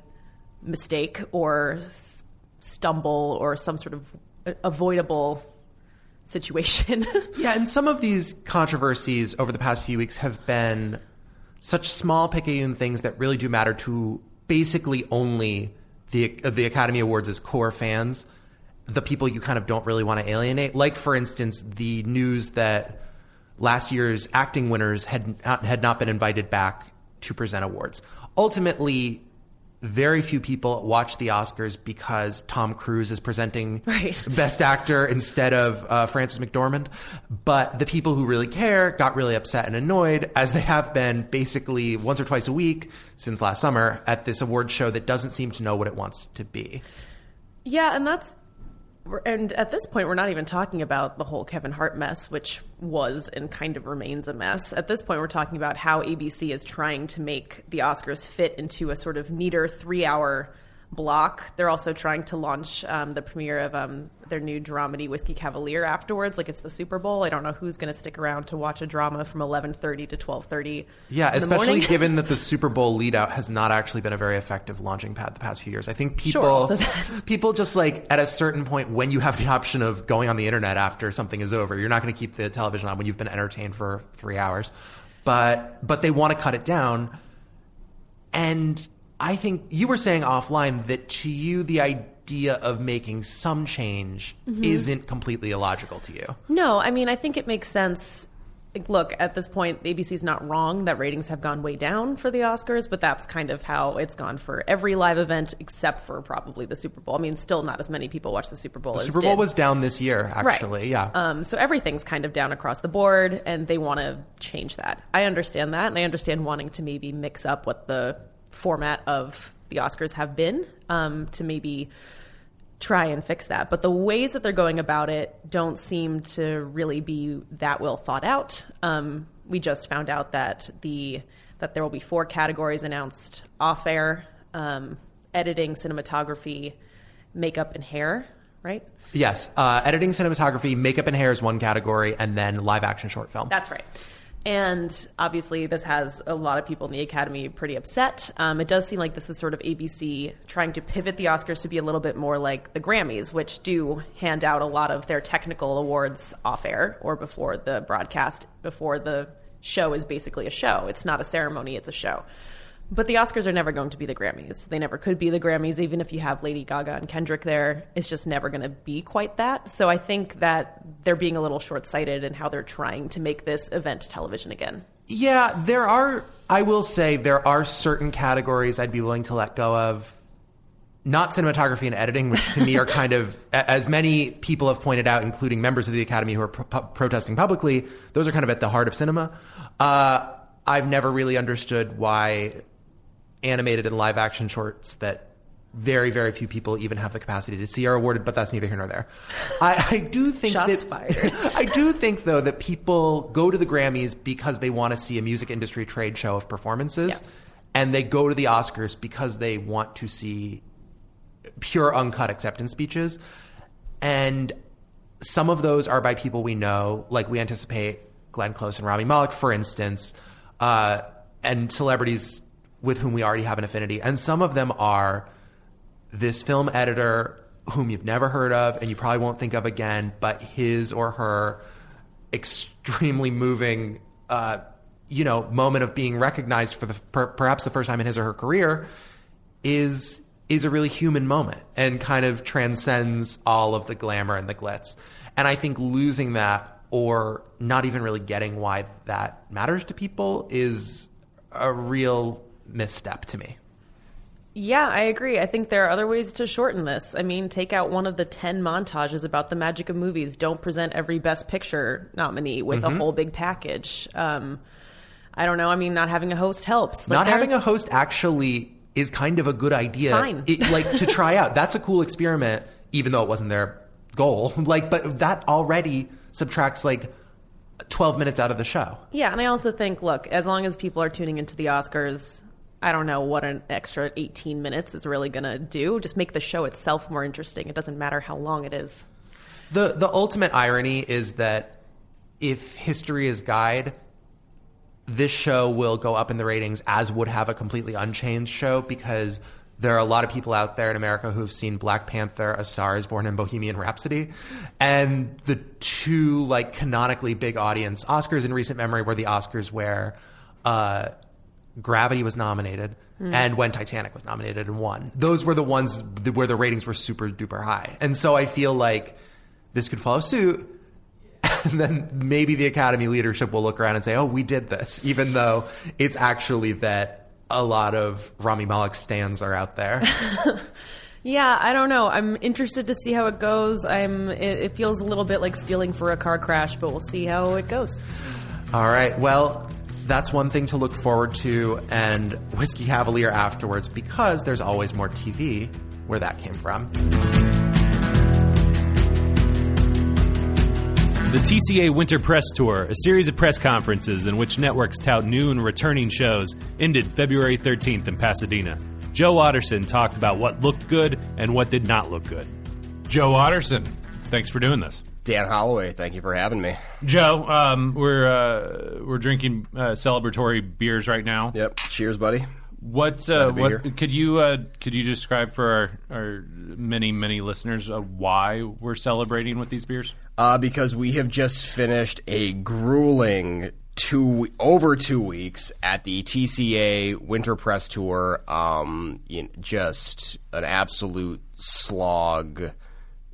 mistake or stumble or some sort of uh, avoidable situation. Yeah, and some of these controversies over the past few weeks have been such small picayune things that really do matter to basically only the uh, the Academy Awards' as core fans, the people you kind of don't really want to alienate. Like, for instance, the news that last year's acting winners had not, had not been invited back to present awards. Ultimately, very few people watch the Oscars because Tom Cruise is presenting Right. Best Actor instead of uh, Frances McDormand. But the people who really care got really upset and annoyed, as they have been basically once or twice a week since last summer at this award show that doesn't seem to know what it wants to be. Yeah, and that's and at this point we're not even talking about the whole Kevin Hart mess, which was and kind of remains a mess. At this point we're talking about how ABC is trying to make the Oscars fit into a sort of neater 3-hour block. They're also trying to launch um, the premiere of um, their new dramedy Whiskey Cavalier afterwards, like it's the Super Bowl. I don't know who's going to stick around to watch a drama from 11:30 to 12:30. Yeah, especially given that the Super Bowl lead out has not actually been a very effective launching pad the past few years. I think Sure, people so people just like at a certain point when you have the option of going on the internet after something is over, you're not going to keep the television on when you've been entertained for 3 hours. But but they want to cut it down. And I think you were saying offline that to you the idea of making some change Mm-hmm. isn't completely illogical to you. No, I mean, I think it makes sense. Like, look, at this point, ABC's not wrong that ratings have gone way down for the Oscars, but that's kind of how it's gone for every live event except for probably the Super Bowl. I mean, still not as many people watch the Super Bowl The as Super Bowl did. was down this year actually. Right. Yeah. Um, so everything's kind of down across the board, and they want to change that. I understand that, and I understand wanting to maybe mix up what the format of the Oscars have been um, to maybe try and fix that. But the ways that they're going about it don't seem to really be that well thought out. Um, we just found out that the that there will be four categories announced off air: um, editing, cinematography, makeup, and hair. Right. Yes, uh, editing, cinematography, makeup and hair is one category, and then live action short film. That's right. And obviously, this has a lot of people in the Academy pretty upset. Um, it does seem like this is sort of ABC trying to pivot the Oscars to be a little bit more like the Grammys, which do hand out a lot of their technical awards off air or before the broadcast, before the show is basically a show. It's not a ceremony, it's a show. But the Oscars are never going to be the Grammys. They never could be the Grammys, even if you have Lady Gaga and Kendrick there. It's just never going to be quite that. So I think that they're being a little short sighted in how they're trying to make this event television again. Yeah, there are. I will say there are certain categories I'd be willing to let go of. Not cinematography and editing, which to me are kind of, as many people have pointed out, including members of the Academy who are pro- protesting publicly, those are kind of at the heart of cinema. Uh, I've never really understood why animated and live action shorts that very, very few people even have the capacity to see are awarded, but that's neither here nor there. I, I do think Shots that fired. I do think though that people go to the Grammys because they want to see a music industry trade show of performances, Yes. and they go to the Oscars because they want to see pure uncut acceptance speeches, and some of those are by people we know, like we anticipate Glenn Close and Rami Malek, for instance, uh, and celebrities with whom we already have an affinity, and some of them are this film editor whom you've never heard of and you probably won't think of again, but his or her extremely moving, uh, you know, moment of being recognized for the per, perhaps the first time in his or her career is is a really human moment and kind of transcends all of the glamour and the glitz. And I think losing that or not even really getting why that matters to people is a real misstep to me. Yeah, I agree. I think there are other ways to shorten this. I mean, take out one of the 10 montages about the magic of movies. Don't present every Best Picture nominee with Mm-hmm. a whole big package. Um, I don't know. I mean, not having a host helps. Like, not having a host actually is kind of a good idea. Fine. It- like to try out. That's a cool experiment, even though it wasn't their goal. Like, but that already subtracts like 12 minutes out of the show. Yeah, and I also think, look, as long as people are tuning into the Oscars, I don't know what an extra 18 minutes is really going to do. Just make the show itself more interesting. It doesn't matter how long it is. The the ultimate irony is that if history is guide, this show will go up in the ratings as would have a completely unchanged show because there are a lot of people out there in America who've seen Black Panther, A Star is Born, and Bohemian Rhapsody. And the two like canonically big audience Oscars in recent memory were the Oscars where uh, Gravity was nominated and when Titanic was nominated and won. Those were the ones where the ratings were super duper high. And so I feel like this could follow suit. And then maybe the Academy leadership will look around and say, oh, we did this, even though it's actually that a lot of Rami Malek stands are out there. Yeah, I don't know. I'm interested to see how it goes. I'm. It, it feels a little bit like stealing for a car crash, but we'll see how it goes. All right. Well, that's one thing to look forward to, and Whiskey Cavalier afterwards, because there's always more TV where that came from. The TCA Winter Press Tour, a series of press conferences in which networks tout new and returning shows, ended February 13th in Pasadena. Joe Otterson talked about what looked good and what did not look good. Joe Otterson, thanks for doing this. Dan Holloway, thank you for having me. Joe, um, we're uh, we're drinking uh, celebratory beers right now. Yep. Cheers, buddy. What uh, what here. could you uh, could you describe for our, our many many listeners uh, why we're celebrating with these beers? Uh, because we have just finished a grueling two over two weeks at the TCA Winter Press Tour. Um, you just an absolute slog.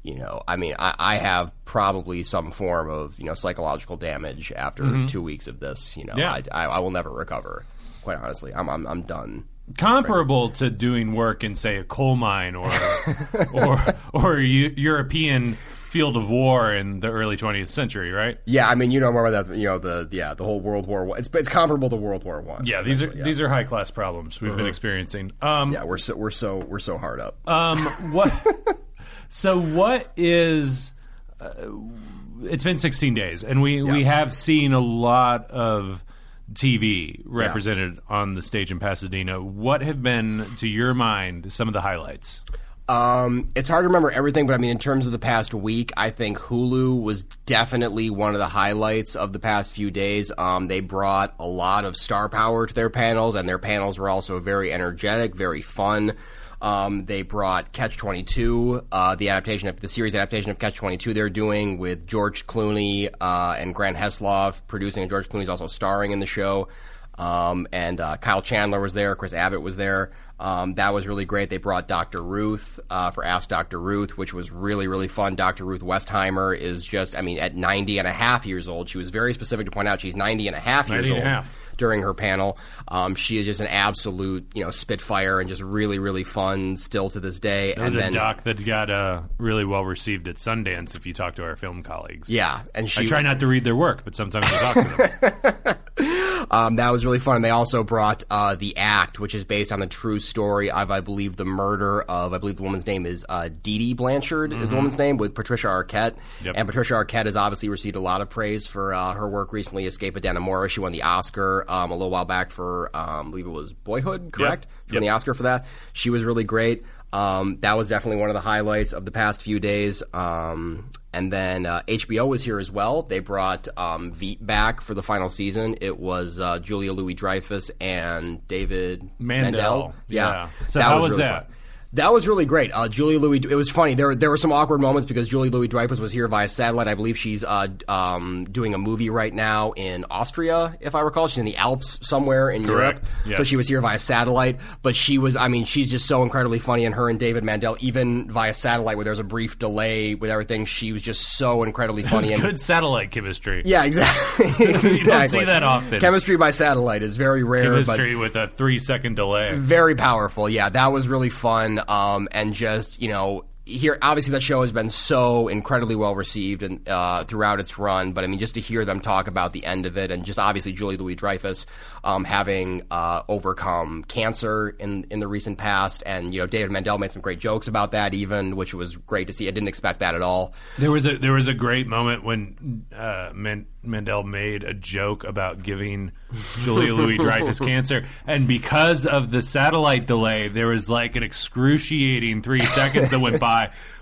You know, I mean, I, I have probably some form of you know psychological damage after two weeks of this. You know, Yeah. I, I, I will never recover. Quite honestly, I'm I'm, I'm done. comparable to doing work in say a coal mine or or or Eu- European field of war in the early 20th century, right? Yeah, I mean, you know more about that. You know the yeah the whole World War One. It's it's comparable to World War One. Yeah, these are yeah. these are high class problems we've been experiencing. Um, Yeah, we're so we're so we're so hard up. um, what? so what is? Uh, it's been 16 days, and we we have seen a lot of TV represented on the stage in Pasadena. What have been, to your mind, some of the highlights? Um, it's hard to remember everything, but I mean, in terms of the past week, I think Hulu was definitely one of the highlights of the past few days. Um, they brought a lot of star power to their panels, and their panels were also very energetic, very fun. Um, they brought Catch Twenty Two, uh, the adaptation of the series adaptation of Catch Twenty Two. They're doing with George Clooney uh, and Grant Heslov producing, and George Clooney's also starring in the show. Um, and uh, Kyle Chandler was there, Chris Abbott was there. Um, that was really great. They brought Dr. Ruth uh, for Ask Dr. Ruth, which was really, really fun. Dr. Ruth Westheimer is just, I mean, at 90 and a half years old, she was very specific to point out she's 90 and a half years 90 and a old half. During her panel. Um, she is just an absolute, you know, spitfire and just really, really fun still to this day. There's and a then, doc that got uh, really well received at Sundance. If you talk to our film colleagues, yeah, and she I try not to read their work, but sometimes I talk to them. Um, that was really fun. And they also brought uh, the Act, which is based on the true story of, I believe, the murder of, I believe the woman's name is uh, Dee Dee Blanchard is the woman's name with Patricia Arquette. Yep. And Patricia Arquette has obviously received a lot of praise for uh, her work recently. Escape of Dannemora. She won the Oscar um, a little while back for, um, I believe it was Boyhood, correct? She won Yep. the Oscar for that. She was really great. Um, that was definitely one of the highlights of the past few days. Um, and then uh, HBO was here as well. They brought um, Veep back for the final season. It was uh, Julia Louis Dreyfus and David Mandel. Yeah. Yeah. So how was really that? fun. That was really great. Uh, Julia Louis. It was funny. There, there were some awkward moments because Julie Louis Dreyfus was here via satellite. I believe she's uh, um, doing a movie right now in Austria, if I recall. She's in the Alps somewhere in Correct. Europe. Yes. So she was here via satellite. But she was. I mean, she's just so incredibly funny. And her and David Mandel, even via satellite, where there was a brief delay with everything, she was just so incredibly funny. It's and good satellite chemistry. yeah, exactly. You don't see that often. Chemistry by satellite is very rare. but Chemistry with a three second delay. very powerful. Yeah, that was really fun. Um, and just you know, here obviously that show has been so incredibly well received and uh, throughout its run. But I mean, just to hear them talk about the end of it, and just obviously Julie Louis Dreyfus um, having uh, overcome cancer in in the recent past, and you know, David Mandel made some great jokes about that, even which was great to see. I didn't expect that at all. There was a there was a great moment when uh, Man- Mandel made a joke about giving Julia Louis Dreyfus cancer, and because of the satellite delay, there was like an excruciating three seconds that went by.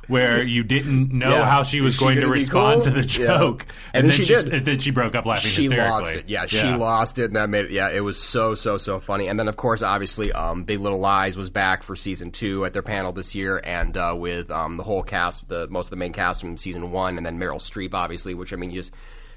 Where you didn't know Yeah. how she was she going to respond cool? to the Yeah. joke, And then she just- did. and then she broke up laughing. she lost it. Yeah, she lost it, and that made it. Yeah, it was so so so funny. And then of course, obviously, um, Big Little Lies was back for season two at their panel this year, and uh, with um, the whole cast, the most of the main cast from season one, and then Meryl Streep, obviously, which I mean, you just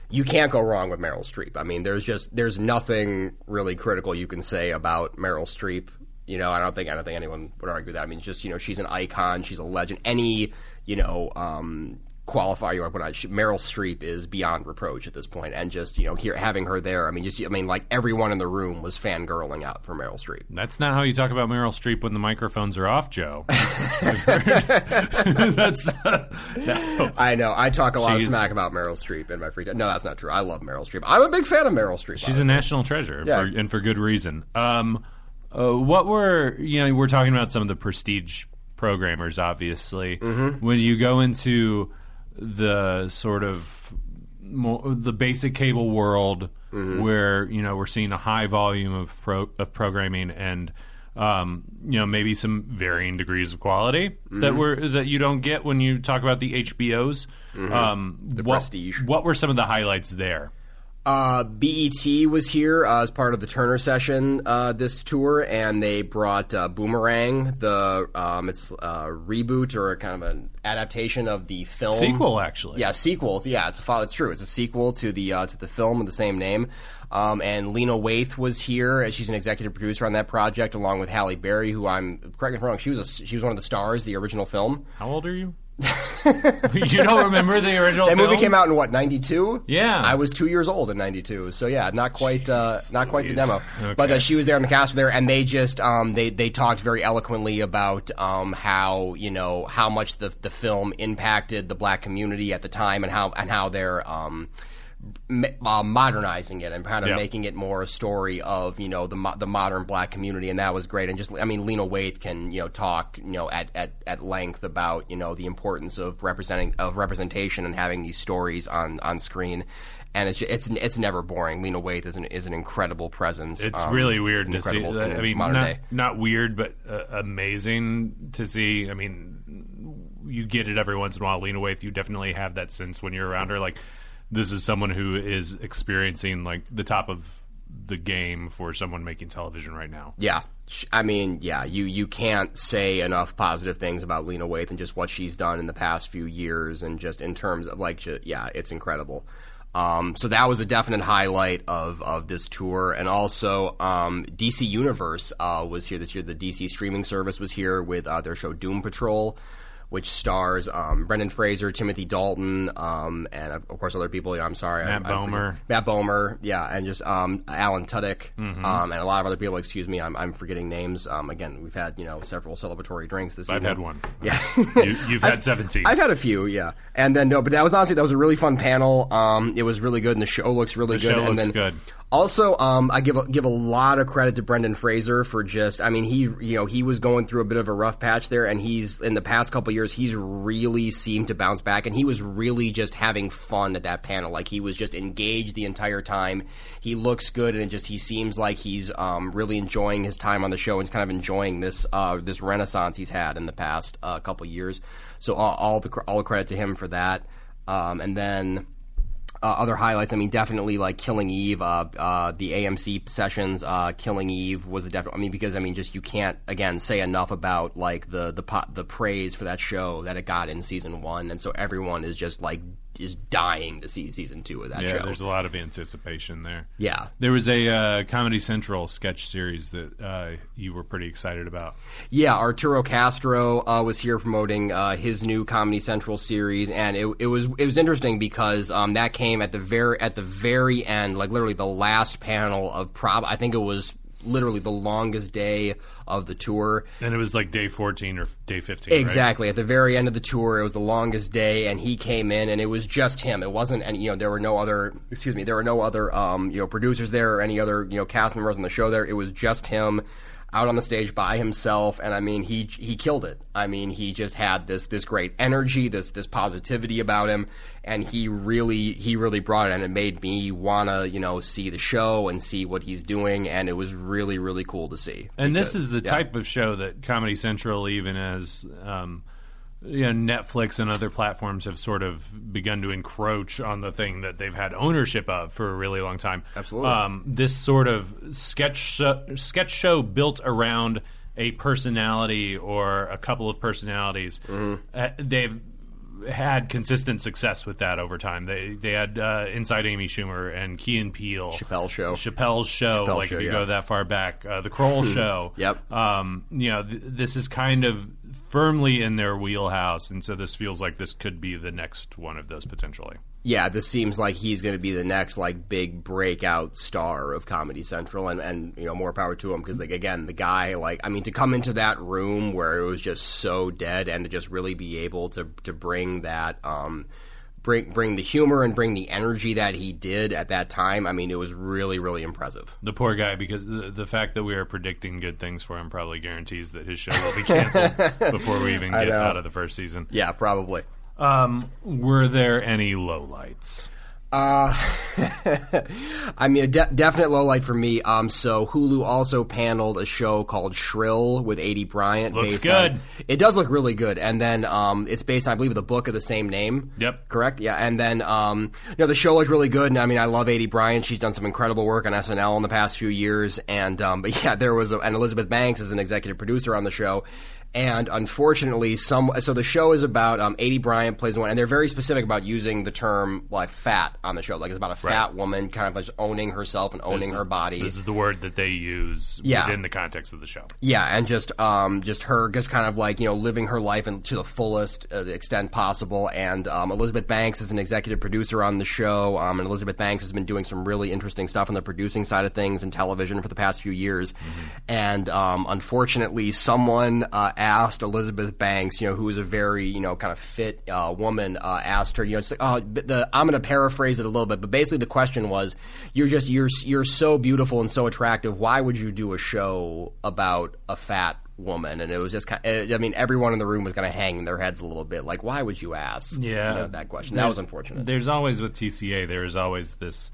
you can't go wrong with Meryl Streep. I mean, there's just there's nothing really critical you can say about Meryl Streep. You know, I don't think I don't think anyone would argue that. I mean, just you know, she's an icon, she's a legend. Any you know. Um, qualifier you want to put on. She, Meryl Streep is beyond reproach at this point, and just you know, here having her there. I mean, just I mean, like everyone in the room was fangirling out for Meryl Streep. That's not how you talk about Meryl Streep when the microphones are off, Joe. That's no. I know. I talk a lot She's- of smack about Meryl Streep in my free time. No, that's not true. I love Meryl Streep. I'm a big fan of Meryl Streep. She's a national treasure, Yeah. for, and for good reason. Um, uh, what were you know? We're talking about some of the prestige programmers, obviously. Mm-hmm. When you go into the sort of more, the basic cable world, Mm-hmm. where you know we're seeing a high volume of pro, of programming and. Um, you know, maybe some varying degrees of quality Mm-hmm. that were that you don't get when you talk about the HBOs. Um, the Mm-hmm. prestige. What were some of the highlights there? Uh, BET was here uh, as part of the Turner session uh, this tour, and they brought uh, Boomerang, the um, it's a reboot or a kind of an adaptation of the film Sequel, actually. Yeah, sequel. Yeah, it's a fo- it's true. It's a sequel to the uh, to the film of the same name. Um, and Lena Waithe was here. as She's an executive producer on that project, along with Halle Berry, who I'm correct me if I'm wrong. She was a, she was one of the stars, of the original film. How old are you? you don't remember the original? That movie came out in what ninety two? Yeah. I was two years old in ninety two. So yeah, not quite uh, not quite the demo. Okay. But uh, she was there, and the cast were there, and they just um, they they talked very eloquently about um, how you know how much the the film impacted the black community at the time, and how and how they're. Um, uh, modernizing it and kind of making it more a story of you know the mo- the modern black community, and that was great. And just I mean, Lena Waithe can you know talk you know at, at, at length about you know the importance of representing of representation and having these stories on, on screen. And it's, ju- it's it's never boring. Lena Waithe is an is an incredible presence. It's um, really weird to see. I mean, modern not, day. not weird, but uh, amazing to see. I mean, you get it every once in a while. Lena Waithe, you definitely have that sense when you're around her. Like, this is someone who is experiencing like the top of the game for someone making television right now. Yeah, I mean, yeah, you you can't say enough positive things about Lena Waithe and just what she's done in the past few years, and just in terms of like, yeah, it's incredible. Um, so that was a definite highlight of of this tour, and also um, DC Universe uh, was here this year. The DC streaming service was here with uh, their show Doom Patrol. Which stars um, Brendan Fraser, Timothy Dalton, um, and of course other people. Yeah, I'm sorry, Matt I, I Bomer. Matt Bomer, yeah, and just um, Alan Tudyk, Mm-hmm. um, and a lot of other people. Excuse me, I'm, I'm forgetting names. Um, again, we've had you know several celebratory drinks this. I've evening. had one. Yeah, You, you've had 17. I've had a few, yeah. And then no, but that was honestly that was a really fun panel. Um, it was really good, and the show looks really The good. show and looks then good. Also, um, I give a, give a lot of credit to Brendan Fraser for just. I mean, he you know he was going through a bit of a rough patch there, and he's in the past couple years he's really seemed to bounce back, and he was really just having fun at that panel. Like he was just engaged the entire time. He looks good, and it just he seems like he's um, really enjoying his time on the show and kind of enjoying this uh, this renaissance he's had in the past uh, couple years. So all, all the all the credit to him for that. Um, and then uh, other highlights. I mean, definitely like Killing Eve, uh, uh, the AMC sessions. Uh, Killing Eve was a definite. I mean, because I mean, just you can't again say enough about like the the po- the praise for that show that it got in season one, and so everyone is just like is dying to see season two of that Yeah, show. there's a lot of anticipation there. Yeah. There was a uh, Comedy Central sketch series that uh, you were pretty excited about. Yeah, Arturo Castro uh, was here promoting uh, his new Comedy Central series, and it, it was it was interesting because um, that came at the very at the very end, like literally the last panel of prob. I think it was literally the longest day of the tour. And it was like day 14 or day 15. right? Exactly. At the very end of the tour, it was the longest day, and he came in, and it was just him. It wasn't, and you know, there were no other. Excuse me, there were no other, um, you know, producers there or any other, you know, cast members on the show. There, it was just him out on the stage by himself, and I mean, he he killed it. I mean, he just had this this great energy, this this positivity about him, and he really he really brought it, and it made me wanna you know see the show and see what he's doing, and it was really really cool to see. And this is the yeah. type of show that Comedy Central, even as um, you know, Netflix and other platforms have sort of begun to encroach on the thing that they've had ownership of for a really long time. Absolutely. Um, this sort of sketch show, sketch show built around a personality or a couple of personalities. Mm-hmm. Uh, they've had consistent success with that over time. They they had uh, Inside Amy Schumer and Key and Peele, Chappelle Show. Chappelle's show. Chappelle like Show, if you yeah. go that far back, uh, the Kroll show. Yep. Um, you know, th- this is kind of firmly in their wheelhouse, and so this feels like this could be the next one of those potentially. yeah, this seems like he's going to be the next like big breakout star of Comedy Central, and and you know more power to him because like again the guy like I mean to come into that room where it was just so dead and to just really be able to to bring that um bring bring the humor and bring the energy that he did at that time. I mean it was really really impressive. The poor guy, because the, the fact that we are predicting good things for him probably guarantees that his show will be canceled before we even get out of the first season. Yeah, probably. Um, were there any lowlights? Uh, I mean, a de- definite low light for me. Um, so Hulu also paneled a show called Shrill with Aidy Bryant. Looks based good. On, it does look really good, and then um, it's based, I believe, the book of the same name. Yep. Correct. Yeah, and then um, you know, the show looked really good, and I mean, I love Aidy Bryant. She's done some incredible work on SNL in the past few years, and um, but yeah, there was a, and Elizabeth Banks is an executive producer on the show. And unfortunately, some so the show is about um, Aidy Bryant plays one, and they're very specific about using the term like fat on the show. Like it's about a fat Right. woman kind of like owning herself and owning This her is- body. This is the word that they use Yeah. within the context of the show. Yeah, and just um, just her just kind of like you know living her life in, to the fullest uh, extent possible. And um, Elizabeth Banks is an executive producer on the show, um, and Elizabeth Banks has been doing some really interesting stuff on the producing side of things in television for the past few years. And um, unfortunately, someone uh, asked Elizabeth Banks, you know, who is a very you know kind of fit uh, woman, uh, asked her, you know, it's like, oh, the I'm going to paraphrase it a little bit, but basically the question was, you're just you're you're so beautiful and so attractive. Why would you do a show about a fat woman? And it was just kind. Of, I mean, everyone in the room was kind of hanging their heads a little bit, like, why would you ask? Yeah, you know, that question. That was unfortunate. There's always with TCA. There is always this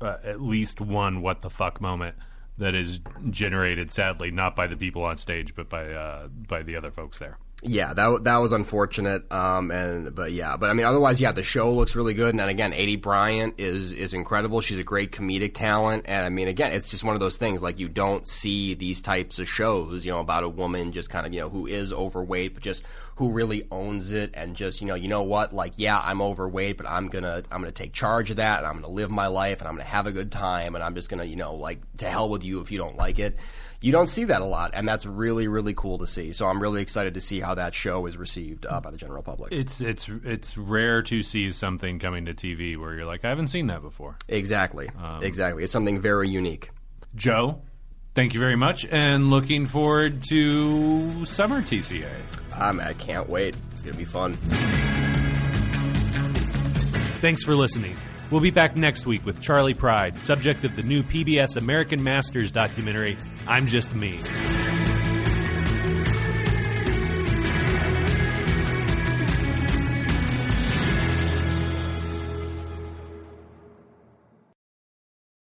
uh, at least one what the fuck moment that is generated, sadly, not by the people on stage, but by uh, by the other folks there. Yeah, that that was unfortunate. Um, and but yeah, but I mean, otherwise, yeah, the show looks really good. And then again, Aidy Bryant is is incredible. She's a great comedic talent. And I mean, again, it's just one of those things like you don't see these types of shows, you know, about a woman just kind of you know who is overweight, but just who really owns it and just you know you know what like yeah I'm overweight but I'm gonna I'm gonna take charge of that and I'm gonna live my life and I'm gonna have a good time and I'm just gonna you know like to hell with you if you don't like it you don't see that a lot, and that's really, really cool to see. So I'm really excited to see how that show is received uh, by the general public. It's it's it's rare to see something coming to TV where you're like, I haven't seen that before. exactly, exactly. It's something very unique. Joe, thank you very much, and looking forward to summer TCA. Um, I can't wait. It's gonna be fun. Thanks for listening. We'll be back next week with Charley Pride, subject of the new PBS American Masters documentary, I'm Just Me.